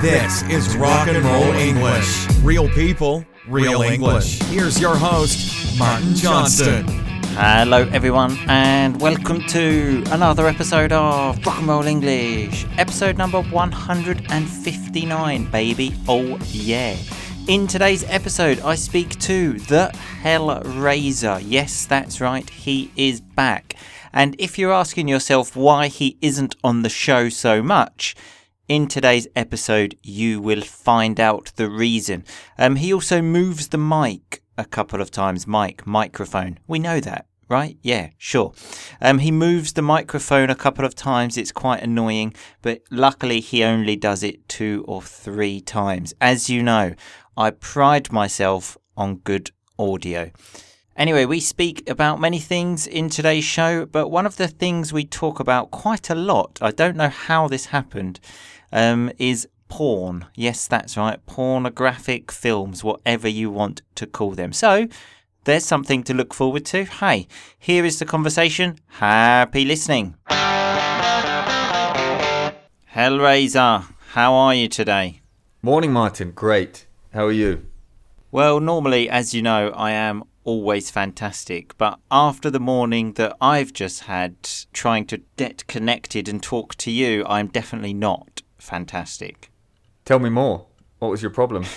This is Rock and Roll English. Real people, real English. Here's your host, Martin Johnston. Hello, everyone, and welcome to another episode of Rock and Roll English, episode number 159, baby. Oh, yeah. In today's episode, I speak to the Hellraiser. Yes, that's right, he is back. And if you're asking yourself why he isn't on the show so much, in today's episode, you will find out the reason. Um, he also moves the mic a couple of times. Mic, microphone. We know that, right? Yeah, sure. Um, he moves the microphone a couple of times. It's quite annoying, but luckily he only does it two or three times. As you know, I pride myself on good audio. Anyway, we speak about many things in today's show, but one of the things we talk about quite a lot, I don't know how this happened, um, is porn. Yes, that's right, pornographic films, whatever you want to call them. So, there's something to look forward to. Hey, here is the conversation. Happy listening. Hellraiser, how are you today? Morning, Martin. Great. How are you? Well, normally, as you know, I am always fantastic. But after the morning that I've just had trying to get connected and talk to you, I'm definitely not fantastic. Tell me more. What was your problem?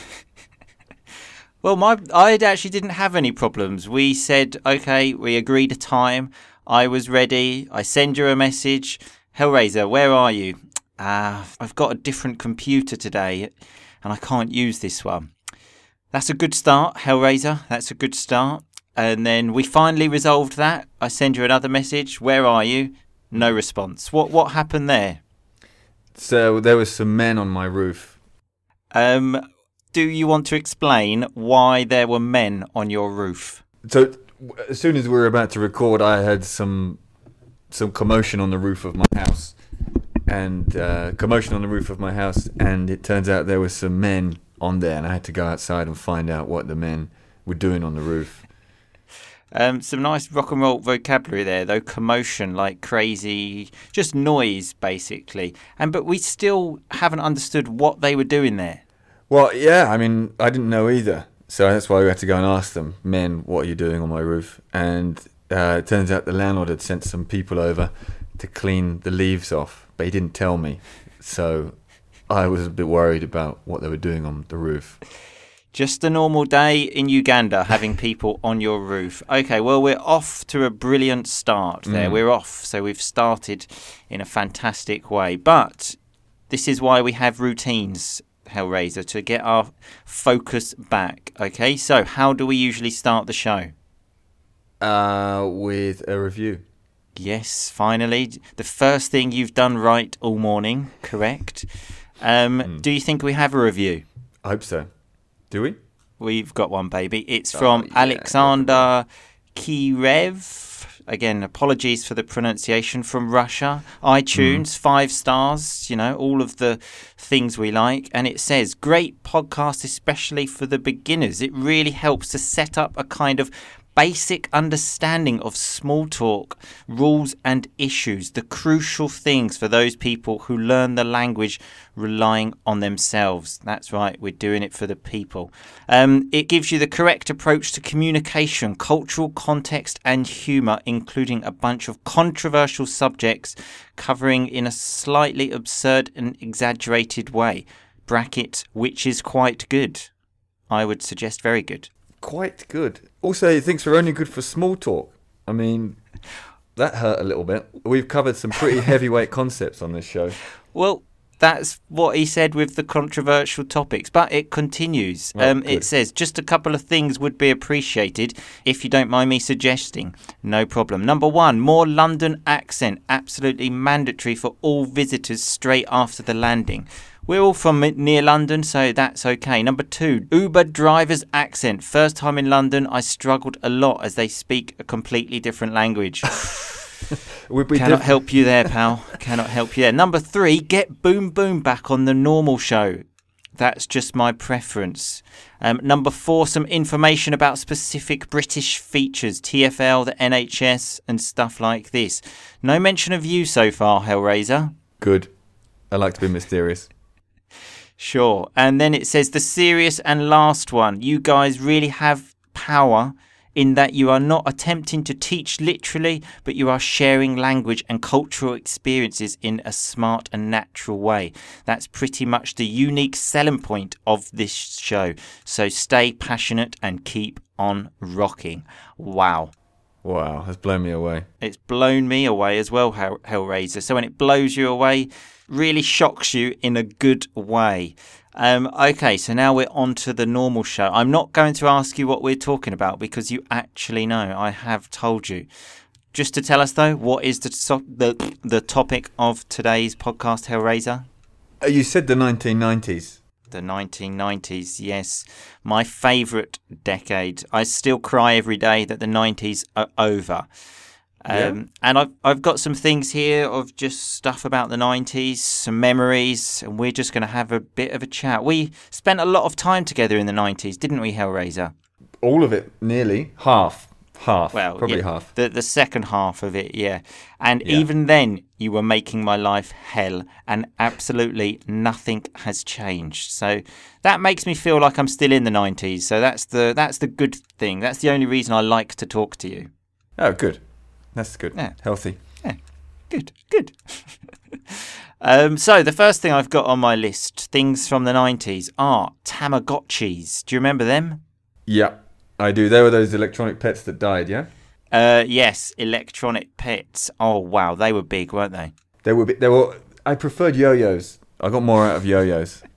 Well, my I actually didn't have any problems. We said, okay, we agreed a time. I was ready. I send you a message. Hellraiser, where are you? Ah, I've got a different computer today and I can't use this one. That's a good start, Hellraiser. That's a good start. And then we finally resolved that. I send you another message. Where are you? No response. What what happened there? So there were some men on my roof. Um, do you want to explain why there were men on your roof? So as soon as we were about to record, I had some some commotion on the roof of my house, and uh, commotion on the roof of my house, and it turns out there were some men on there, and I had to go outside and find out what the men were doing on the roof. Um, some nice rock and roll vocabulary there, though. Commotion, like crazy, just noise, basically. And but we still haven't understood what they were doing there. Well, yeah, I mean, I didn't know either. So that's why we had to go and ask them, men, what are you doing on my roof? And uh, it turns out the landlord had sent some people over to clean the leaves off, but he didn't tell me. So I was a bit worried about what they were doing on the roof. Just a normal day in Uganda having people on your roof. Okay, well, we're off to a brilliant start there. We're off. So we've started in a fantastic way. But this is why we have routines, Hellraiser, to get our focus back. Okay, so how do we usually start the show? Uh, with a review. Yes, finally. The first thing you've done right all morning, correct? Um, Do you think we have a review? I hope so. Do we? We've got one, baby. It's Oh, from yeah, Alexander Kirev. Again, apologies for the pronunciation from Russia. iTunes, mm. five stars, you know, all of the things we like. And it says, great podcast, especially for the beginners. It really helps to set up a kind of basic understanding of small talk, rules, and issues, the crucial things for those people who learn the language relying on themselves. That's right, we're doing it for the people. Um, it gives you the correct approach to communication, cultural context, and humour, including a bunch of controversial subjects covering in a slightly absurd and exaggerated way. Bracket, which is quite good. I would suggest very good. Quite good. Also, he thinks we're only good for small talk. I mean, that hurt a little bit. We've covered some pretty heavyweight concepts on this show. Well, that's what he said with the controversial topics, but it continues. Oh, um, it says just a couple of things would be appreciated if you don't mind me suggesting. No problem. Number one, more London accent, absolutely mandatory for all visitors straight after the landing. We're all from near London, so that's okay. Number two, Uber driver's accent. First time in London, I struggled a lot as they speak a completely different language. We'd Cannot help you there, pal. Cannot help you there. Number three, get Boom Boom back on the normal show. That's just my preference. Um, number four, some information about specific British features, TFL, the NHS, and stuff like this. No mention of you so far, Hellraiser. Good. I like to be mysterious. Sure. And then it says the serious and last one. You guys really have power in that you are not attempting to teach literally, but you are sharing language and cultural experiences in a smart and natural way. That's pretty much the unique selling point of this show. So stay passionate and keep on rocking. Wow. Wow, has blown me away. It's blown me away as well, Hell- Hellraiser. So when it blows you away, really shocks you in a good way. Um, okay, so now we're on to the normal show. I'm not going to ask you what we're talking about because you actually know. I have told you. Just to tell us though, what is the so- the the topic of today's podcast, Hellraiser? Uh, You said the 1990s. The 1990s, yes, my favourite decade. I still cry every day that the 90s are over. Um, Yeah. And I've I've got some things here of just stuff about the 90s, some memories, and we're just going to have a bit of a chat. We spent a lot of time together in the 90s, didn't we, Hellraiser? All of it, nearly half, half, Well, probably yeah, half. The the second half of it, yeah. And Yeah. even then, you were making my life hell, and absolutely nothing has changed. So that makes me feel like I'm still in the '90s. So that's the that's the good thing. That's the only reason I like to talk to you. Oh, good. That's good. Yeah. Healthy. Yeah. Good, good. um, so the first thing I've got on my list, things from the '90s, are Tamagotchis. Do you remember them? Yeah, I do. They were those electronic pets that died. Yeah, Uh, yes, electronic pets. Oh wow, they were big, weren't they? they were. They were. I preferred yo-yos. I got more out of yo-yos.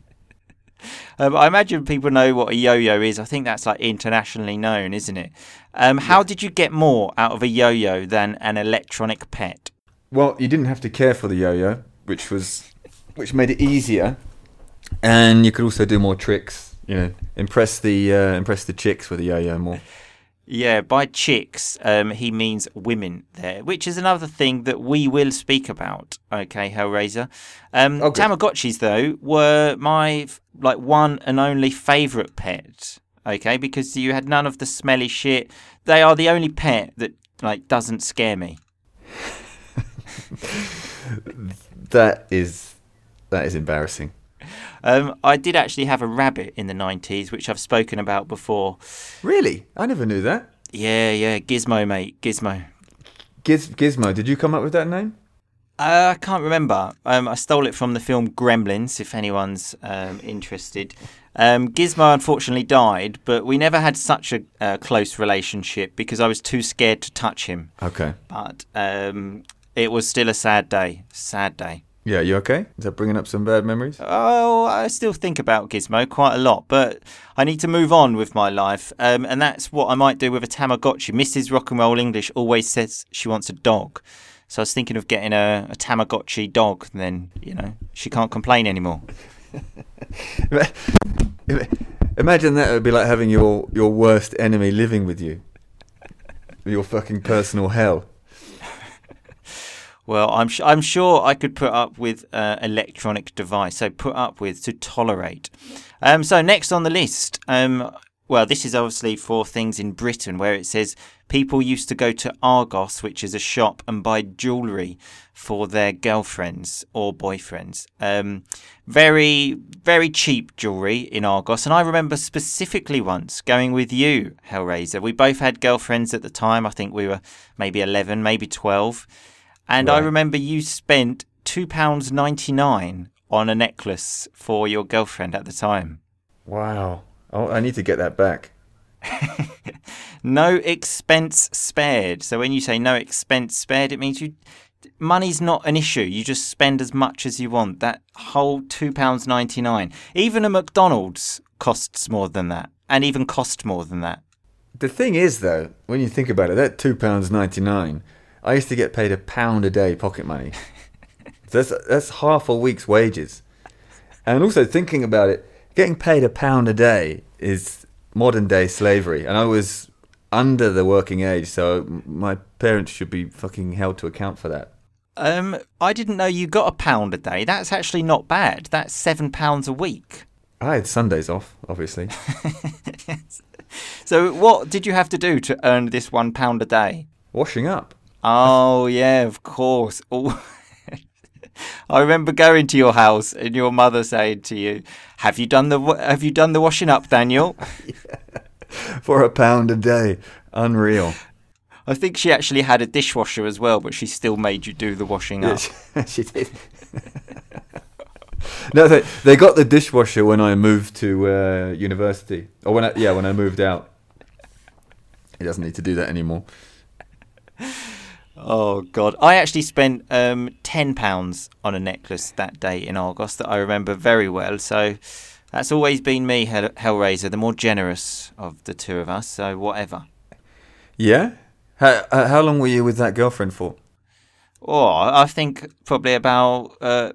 Um, I imagine people know what a yo-yo is. I think that's like internationally known, isn't it? Um, how did you get more out of a yo-yo than an electronic pet? Well, you didn't have to care for the yo-yo, which was, which made it easier, and you could also do more tricks. You know, impress the uh, impress the chicks with the yo-yo more. Yeah, by chicks, um, he means women there, which is another thing that we will speak about. Okay, Hellraiser. Um, Okay. Tamagotchis, though, were my like one and only favourite pet. Okay, because you had none of the smelly shit. They are the only pet that like doesn't scare me. That is, that is embarrassing. Um, I did actually have a rabbit in the 90s, which I've spoken about before. Really, I never knew that. Yeah, yeah, Gizmo, mate, Gizmo. Giz- Gizmo, did you come up with that name? Uh, I can't remember. Um, I stole it from the film Gremlins, if anyone's um, interested. Um, Gizmo unfortunately died, but we never had such a uh, close relationship because I was too scared to touch him. Okay. But um, it was still a sad day. Sad day. Yeah, you okay? Is that bringing up some bad memories? Oh, I still think about Gizmo quite a lot, but I need to move on with my life, um, and that's what I might do with a Tamagotchi. Mrs. Rock and Roll English always says she wants a dog, so I was thinking of getting a, a Tamagotchi dog. And then you know she can't complain anymore. Imagine that it would be like having your your worst enemy living with you. Your fucking personal hell. Well, I'm sh- I'm sure I could put up with uh, electronic device. So put up with to tolerate. Um, so next on the list, um, well, this is obviously for things in Britain where it says people used to go to Argos, which is a shop, and buy jewellery for their girlfriends or boyfriends. Um, very very cheap jewellery in Argos, and I remember specifically once going with you, Hellraiser. We both had girlfriends at the time. I think we were maybe eleven, maybe twelve. And I remember you spent £2.99 on a necklace for your girlfriend at the time. Wow. Oh, I need to get that back. No expense spared. So when you say no expense spared, it means you money's not an issue. You just spend as much as you want. That whole £2.99. Even a McDonald's costs more than that. And even cost more than that. The thing is, though, when you think about it, that two pounds ninety nine. I used to get paid a pound a day pocket money. so that's that's half a week's wages. And also thinking about it, getting paid a pound a day is modern day slavery, and I was under the working age, so my parents should be fucking held to account for that. Um, I didn't know you got a pound a day. That's actually not bad. That's seven pounds a week. I had Sundays off, obviously. So what did you have to do to earn this one pound a day? Washing up. Oh yeah, of course. Oh, I remember going to your house and your mother saying to you, "Have you done the Have you done the washing up, Daniel?" For a pound a day. Unreal. I think she actually had a dishwasher as well, but she still made you do the washing Yeah, up. she, she did. no, they, they got the dishwasher when I moved to uh, university. Or when I, yeah, when I moved out. He doesn't need to do that anymore. Oh God! I actually spent um, ten pounds on a necklace that day in Argos that I remember very well. So that's always been me, Hell- Hellraiser, the more generous of the two of us. So whatever. Yeah? How, uh, how long were you with that girlfriend for? Oh, I think probably about uh,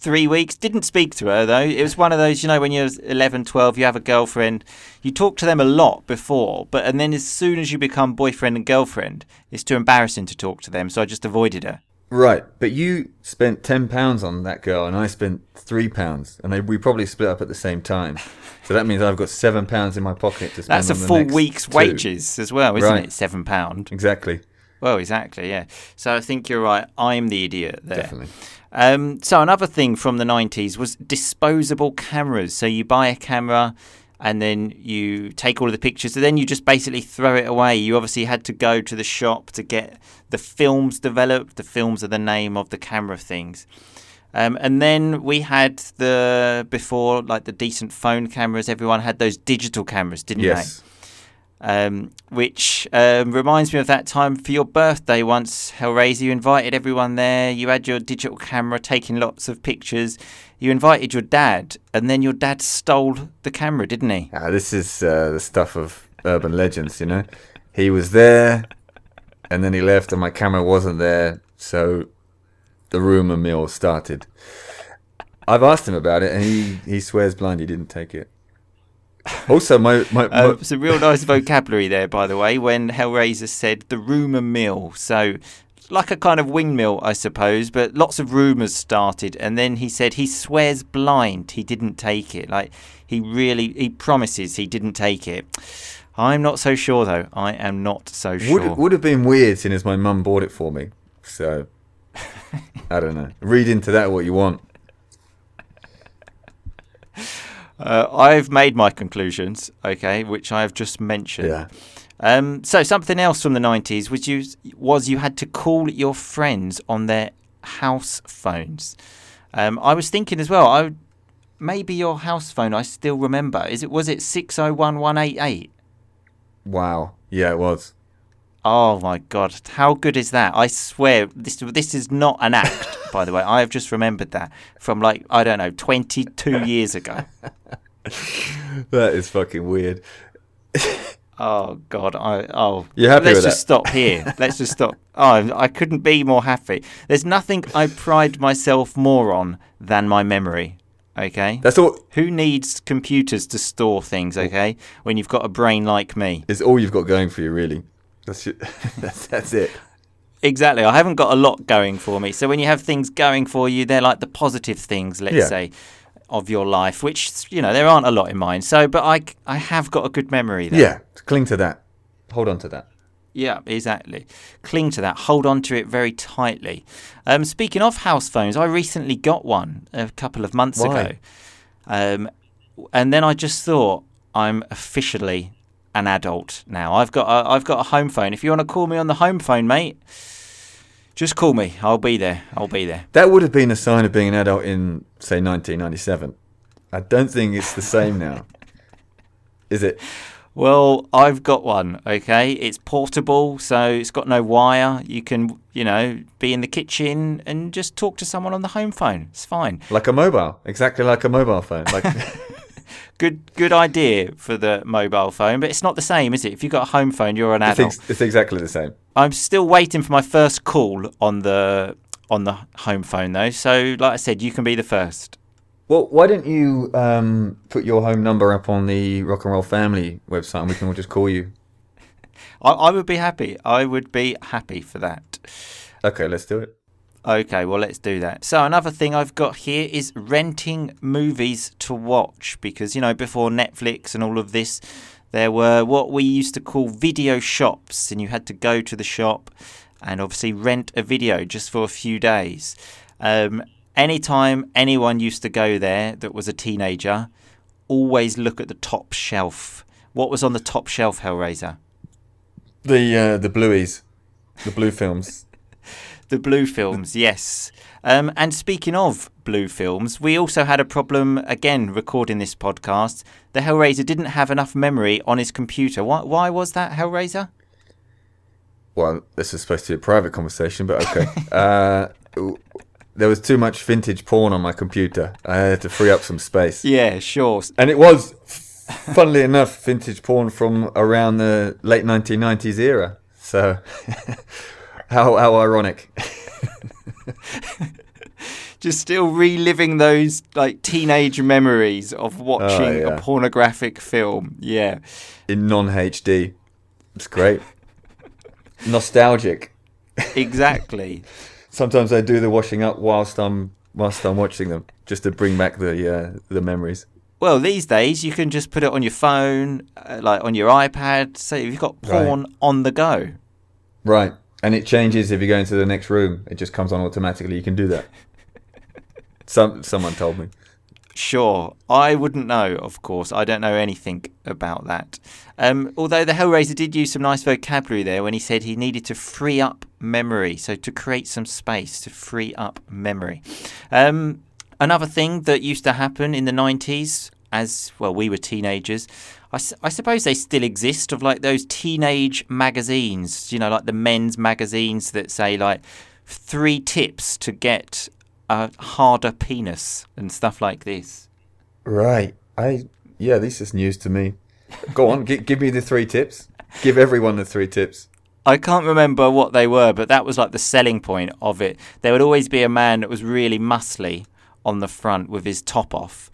three weeks. Didn't speak to her though. It was one of those, you know, when you're 11, 12, you have a girlfriend, you talk to them a lot before, but and then as soon as you become boyfriend and girlfriend, it's too embarrassing to talk to them. So I just avoided her. Right, but you spent ten pounds on that girl, and I spent three pounds, and they, we probably split up at the same time. So that means I've got seven pounds in my pocket to spend. That's a the full week's two. wages as well, isn't Right. it? Seven pound. Exactly, Well, exactly, yeah. So I think you're right. I'm the idiot there. definitely. Um, so another thing from the 90s was disposable cameras. So you buy a camera and then you take all of the pictures and then you just basically throw it away. You obviously had to go to the shop to get the films developed. The films are the name of the camera things. Um, and then we had the before like the decent phone cameras. Everyone had those digital cameras, didn't Yes. they? Um, which um, reminds me of that time for your birthday once, Hellraiser. You invited everyone there. You had your digital camera taking lots of pictures. You invited your dad, and then your dad stole the camera, didn't he? Ah, this is uh, the stuff of urban legends, you know. He was there, and then he left, and my camera wasn't there, so the rumor mill started. I've asked him about it, and he, he swears blind he didn't take it. Also, my my, my Uh, a real nice vocabulary there, by the way, when Hellraiser said the rumour mill. So, like a kind of windmill, I suppose, but lots of rumours started. And then he said he swears blind he didn't take it. Like, he really, he promises he didn't take it. I'm not so sure, though. I am not so sure. would would have been weird, seeing as my mum bought it for me. So I don't know. Read into that what you want. Uh, I've made my conclusions, okay, which I have just mentioned. Yeah. Um, so something else from the nineties was you was you had to call your friends on their house phones. Um, I was thinking as well. I maybe your house phone. I still remember. Is it was it six zero one one eight eight? Wow. Yeah, it was. Oh my god, how good is that? I swear this this is not an act, by the way. I have just remembered that from like I don't know, 22 years ago. That is fucking weird. Oh God! I oh. You happy Let's with just stop here. Let's just stop. Oh, I couldn't be more happy. There's nothing I pride myself more on than my memory. Okay. That's all. Who needs computers to store things? Oh. Okay, when you've got a brain like me. It's all you've got going for you, really. That's ju- that's that's it. Exactly. I haven't got a lot going for me. So when you have things going for you, they're like the positive things, let's Yeah. say, of your life, which you know there aren't a lot in mine. So, but I I have got a good memory. There. Yeah, cling to that. Hold on to that. Yeah, exactly. Cling to that. Hold on to it very tightly. Um, speaking of house phones, I recently got one a couple of months Why? ago, um, and then I just thought I'm officially an adult now. I've got a, I've got a home phone. If you want to call me on the home phone, mate, just call me. I'll be there. I'll be there. That would have been a sign of being an adult in, say, 1997. I don't think it's the same now. Is it? Well, I've got one, okay? It's portable, so it's got no wire. You can, you know, be in the kitchen and just talk to someone on the home phone. It's fine. Like a mobile. Exactly like a mobile phone. Like Good good idea for the mobile phone, but it's not the same, is it? If you've got a home phone, you're an it's, adult. ex- it's exactly the same. I'm still waiting for my first call on the on the home phone though. So, like I said, you can be the first. Well, why don't you um, put your home number up on the Rock and Roll Family website and we can all just call you? I, I would be happy. I would be happy for that. Okay, let's do it. Okay, well, let's do that. So, another thing I've got here is renting movies to watch because, you know, before Netflix and all of this, there were what we used to call video shops, and you had to go to the shop and obviously rent a video just for a few days. Um, anytime anyone used to go there that was a teenager, always look at the top shelf. What was on the top shelf, Hellraiser? The uh, the blueies, the blue films. The blue films, yes. Um, and speaking of blue films, we also had a problem again recording this podcast. The Hellraiser didn't have enough memory on his computer. Why, why was that, Hellraiser? Well, this is supposed to be a private conversation, but okay. uh, there was too much vintage porn on my computer. I had to free up some space. Yeah, sure. And it was, funnily enough, vintage porn from around the late 1990s era. So, how how ironic. Just still reliving those like teenage memories of watching Oh, yeah. a pornographic film. Yeah. In non HD. It's great. Nostalgic. Exactly. Sometimes I do the washing up whilst I'm whilst I'm watching them, just to bring back the uh, the memories. well, these days you can just put it on your phone, uh, like on your iPad. So you've got porn on the go. Right. And it changes if you go into the next room. It just comes on automatically. You can do that. Some someone told me. Sure, I wouldn't know, of course. I don't know anything about that. Um, although the Hellraiser did use some nice vocabulary there when he said he needed to free up memory, so to create some space to free up memory. Um, another thing that used to happen in the 90s, as well, we were teenagers. I suppose they still exist of like those teenage magazines, you know, like the men's magazines that say like three tips to get a harder penis and stuff like this. Right. I yeah, this is news to me. Go on, gi- give me the three tips. Give everyone the three tips. I can't remember what they were, but that was like the selling point of it. There would always be a man that was really muscly on the front with his top off,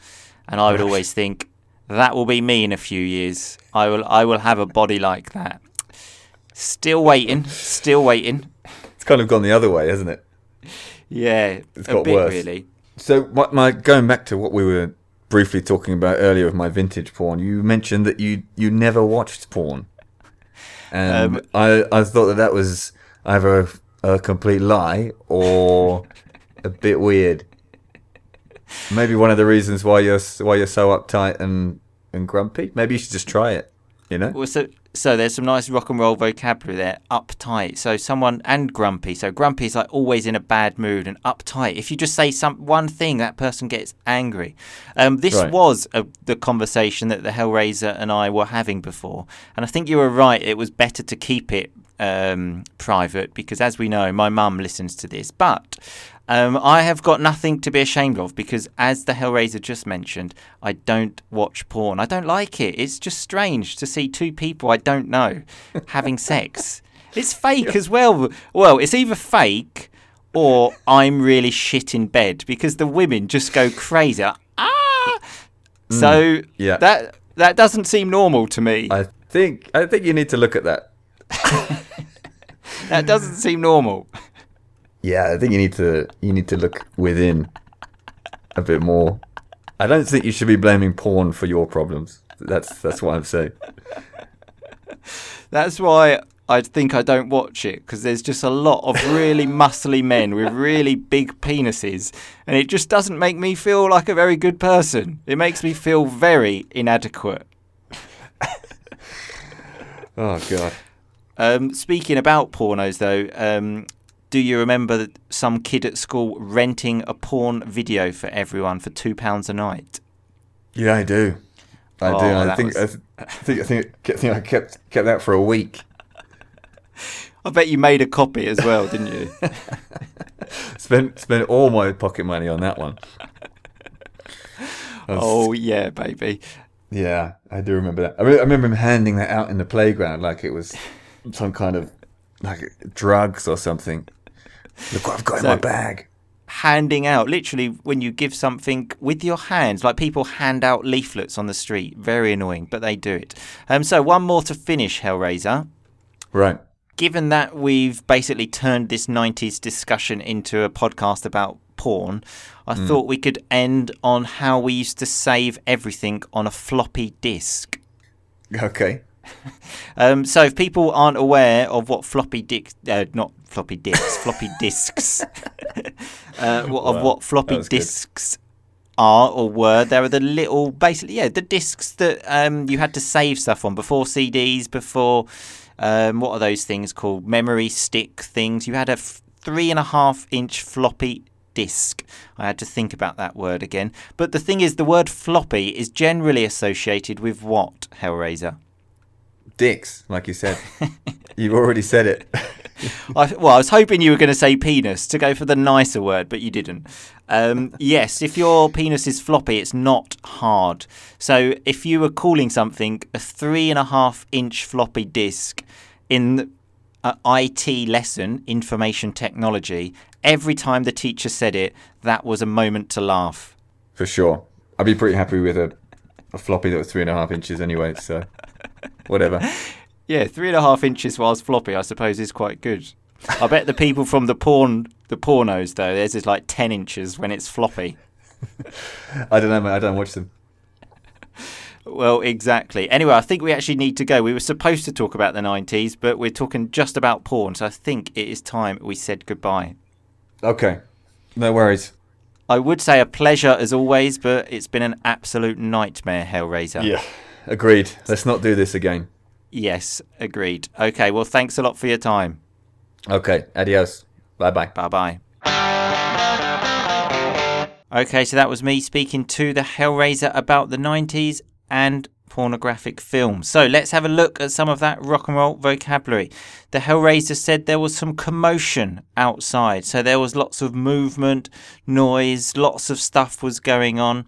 and I would always think that will be me in a few years. I will I will have a body like that. Still waiting, still waiting. It's kind of gone the other way, hasn't it? Yeah, it's got bit worse. really. So my, my going back to what we were briefly talking about earlier with my vintage porn, you mentioned that you you never watched porn, and Um, I I thought that that was either a, a complete lie or a bit weird. Maybe one of the reasons why you're why you're so uptight and and grumpy. Maybe you should just try it. You know. Well, so so there's some nice rock and roll vocabulary there. Uptight. So someone and grumpy. So grumpy is like always in a bad mood, and uptight. If you just say some one thing, that person gets angry. Um, this Right. was a, the conversation that the Hellraiser and I were having before, and I think you were right. It was better to keep it um, private because, as we know, my mum listens to this, but. Um, I have got nothing to be ashamed of because, as the Hellraiser just mentioned, I don't watch porn. I don't like it. It's just strange to see two people I don't know having sex. It's fake as well. Well, it's either fake or I'm really shit in bed because the women just go crazy. Ah! So yeah. that that doesn't seem normal to me. I think I think you need to look at that. That doesn't seem normal. Yeah, I think you need to you need to look within a bit more. I don't think you should be blaming porn for your problems. That's that's what I'm saying. That's why I think I don't watch it because there's just a lot of really muscly men with really big penises, and it just doesn't make me feel like a very good person. It makes me feel very inadequate. Oh god. Um, speaking about pornos, though, um, do you remember some kid at school renting a porn video for everyone for two pounds a night? Yeah, I do. I Oh, do. I think, was- I, th- I think I think I think I kept kept that for a week. I bet you made a copy as well, didn't you? Spent spent all my pocket money on that one. Oh yeah, baby. yeah, I do remember that. I, re- I remember him handing that out in the playground like it was some kind of like drugs or something. Look what I've got So- in my bag. handing out literally when you give something with your hands like people hand out leaflets on the street very annoying but they do it um so one more to finish hellraiser Right. given that we've basically turned this 90s discussion into a podcast about porn i thought we could end on how we used to save everything on a floppy disk Okay. um, so if people aren't aware of what floppy disk, uh, not floppy disks, floppy disks, uh, what, of what floppy was good. disks are or were, there are the little, basically, yeah, the discs that um, you had to save stuff on before CDs, before um, what are those things called? Memory stick things. You had a f- three and a half inch floppy disk. I had to think about that word again. But the thing is, the word floppy is generally associated with what, Hellraiser? Dicks, like you said. You've already said it. I, well, I was hoping you were going to say penis to go for the nicer word, but you didn't. Um, yes, if your penis is floppy, it's not hard. So if you were calling something a three and a half inch floppy disk in an IT lesson, information technology, every time the teacher said it, that was a moment to laugh. For sure. I'd be pretty happy with a, a floppy that was three and a half inches anyway, so whatever. Yeah, three and a half inches whilst floppy, I suppose, is quite good. I bet the people from the porn, the pornos though, theirs is like ten inches when it's floppy. I don't know, mate. I don't watch them. Well, exactly. Anyway, I think we actually need to go. We were supposed to talk about the 90s, but we're talking just about porn, so I think it is time we said goodbye. Okay. No worries. I would say a pleasure as always, but it's been an absolute nightmare, Hellraiser. Yeah. Agreed. Let's not do this again. Yes, agreed. Okay, well, thanks a lot for your time. Okay. Adios. Bye bye. Bye bye. Okay, so that was me speaking to the Hellraiser about the 90s and pornographic films. So let's have a look at some of that rock and roll vocabulary. The Hellraiser said there was some commotion outside. So there was lots of movement, noise, lots of stuff was going on.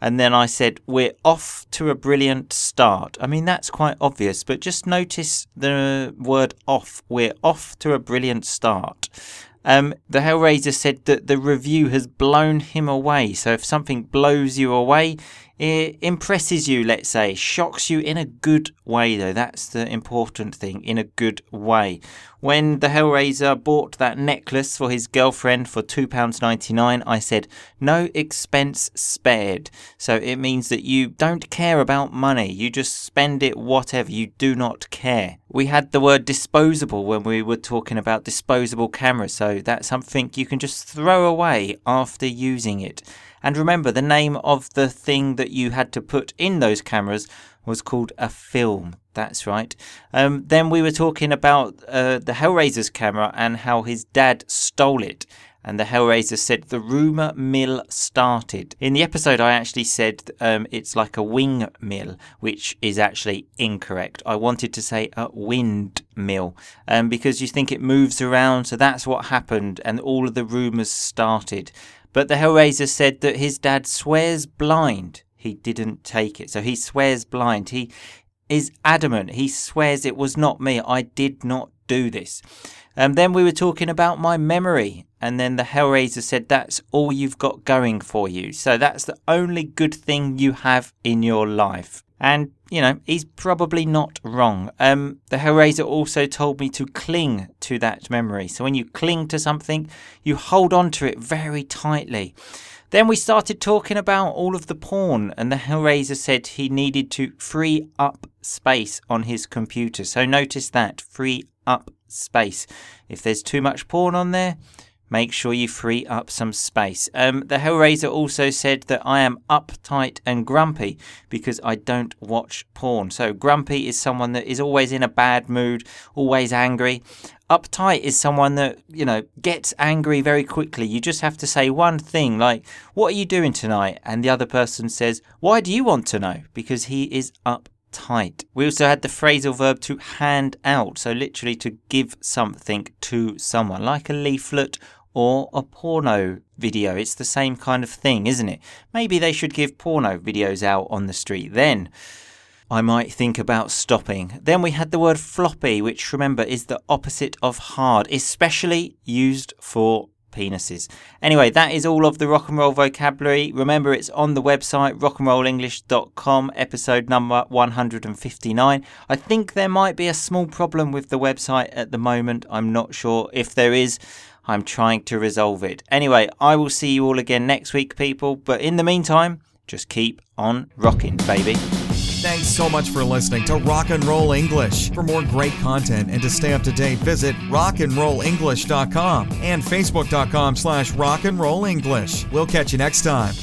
And then I said, We're off to a brilliant start. I mean, that's quite obvious, but just notice the word off. We're off to a brilliant start. Um, the Hellraiser said that the review has blown him away. So if something blows you away, it impresses you, let's say, shocks you in a good way, though. That's the important thing, in a good way. When the Hellraiser bought that necklace for his girlfriend for £2.99, I said, no expense spared. So it means that you don't care about money. You just spend it whatever. You do not care. We had the word disposable when we were talking about disposable cameras. So that's something you can just throw away after using it. And remember, the name of the thing that you had to put in those cameras was called a film. That's right. Um, then we were talking about uh, the Hellraiser's camera and how his dad stole it. And the Hellraiser said the rumour mill started. In the episode, I actually said um, it's like a wing mill, which is actually incorrect. I wanted to say a wind mill um, because you think it moves around. So that's what happened, and all of the rumours started. But the Hellraiser said that his dad swears blind he didn't take it. So he swears blind. He is adamant. He swears it was not me. I did not do this. And then we were talking about my memory. And then the Hellraiser said that's all you've got going for you. So that's the only good thing you have in your life. And, you know, he's probably not wrong. Um, the Hellraiser also told me to cling to that memory. So when you cling to something, you hold on to it very tightly. Then we started talking about all of the porn, and the Hellraiser said he needed to free up space on his computer. So notice that free up space. If there's too much porn on there, make sure you free up some space. Um, the Hellraiser also said that I am uptight and grumpy because I don't watch porn. So, grumpy is someone that is always in a bad mood, always angry. Uptight is someone that, you know, gets angry very quickly. You just have to say one thing like, What are you doing tonight? And the other person says, Why do you want to know? Because he is up tight. We also had the phrasal verb to hand out, so literally to give something to someone, like a leaflet or a porno video. It's the same kind of thing, isn't it? Maybe they should give porno videos out on the street then. I might think about stopping. Then we had the word floppy, which remember is the opposite of hard, especially used for penises. Anyway, that is all of the rock and roll vocabulary. Remember, it's on the website rockandrollenglish.com, episode number 159. I think there might be a small problem with the website at the moment. I'm not sure if there is. I'm trying to resolve it. Anyway, I will see you all again next week, people. But in the meantime, just keep on rocking, baby. Thanks so much for listening to Rock and Roll English. For more great content and to stay up to date, visit rockandrollenglish.com and facebook.com slash rockandrollenglish. We'll catch you next time.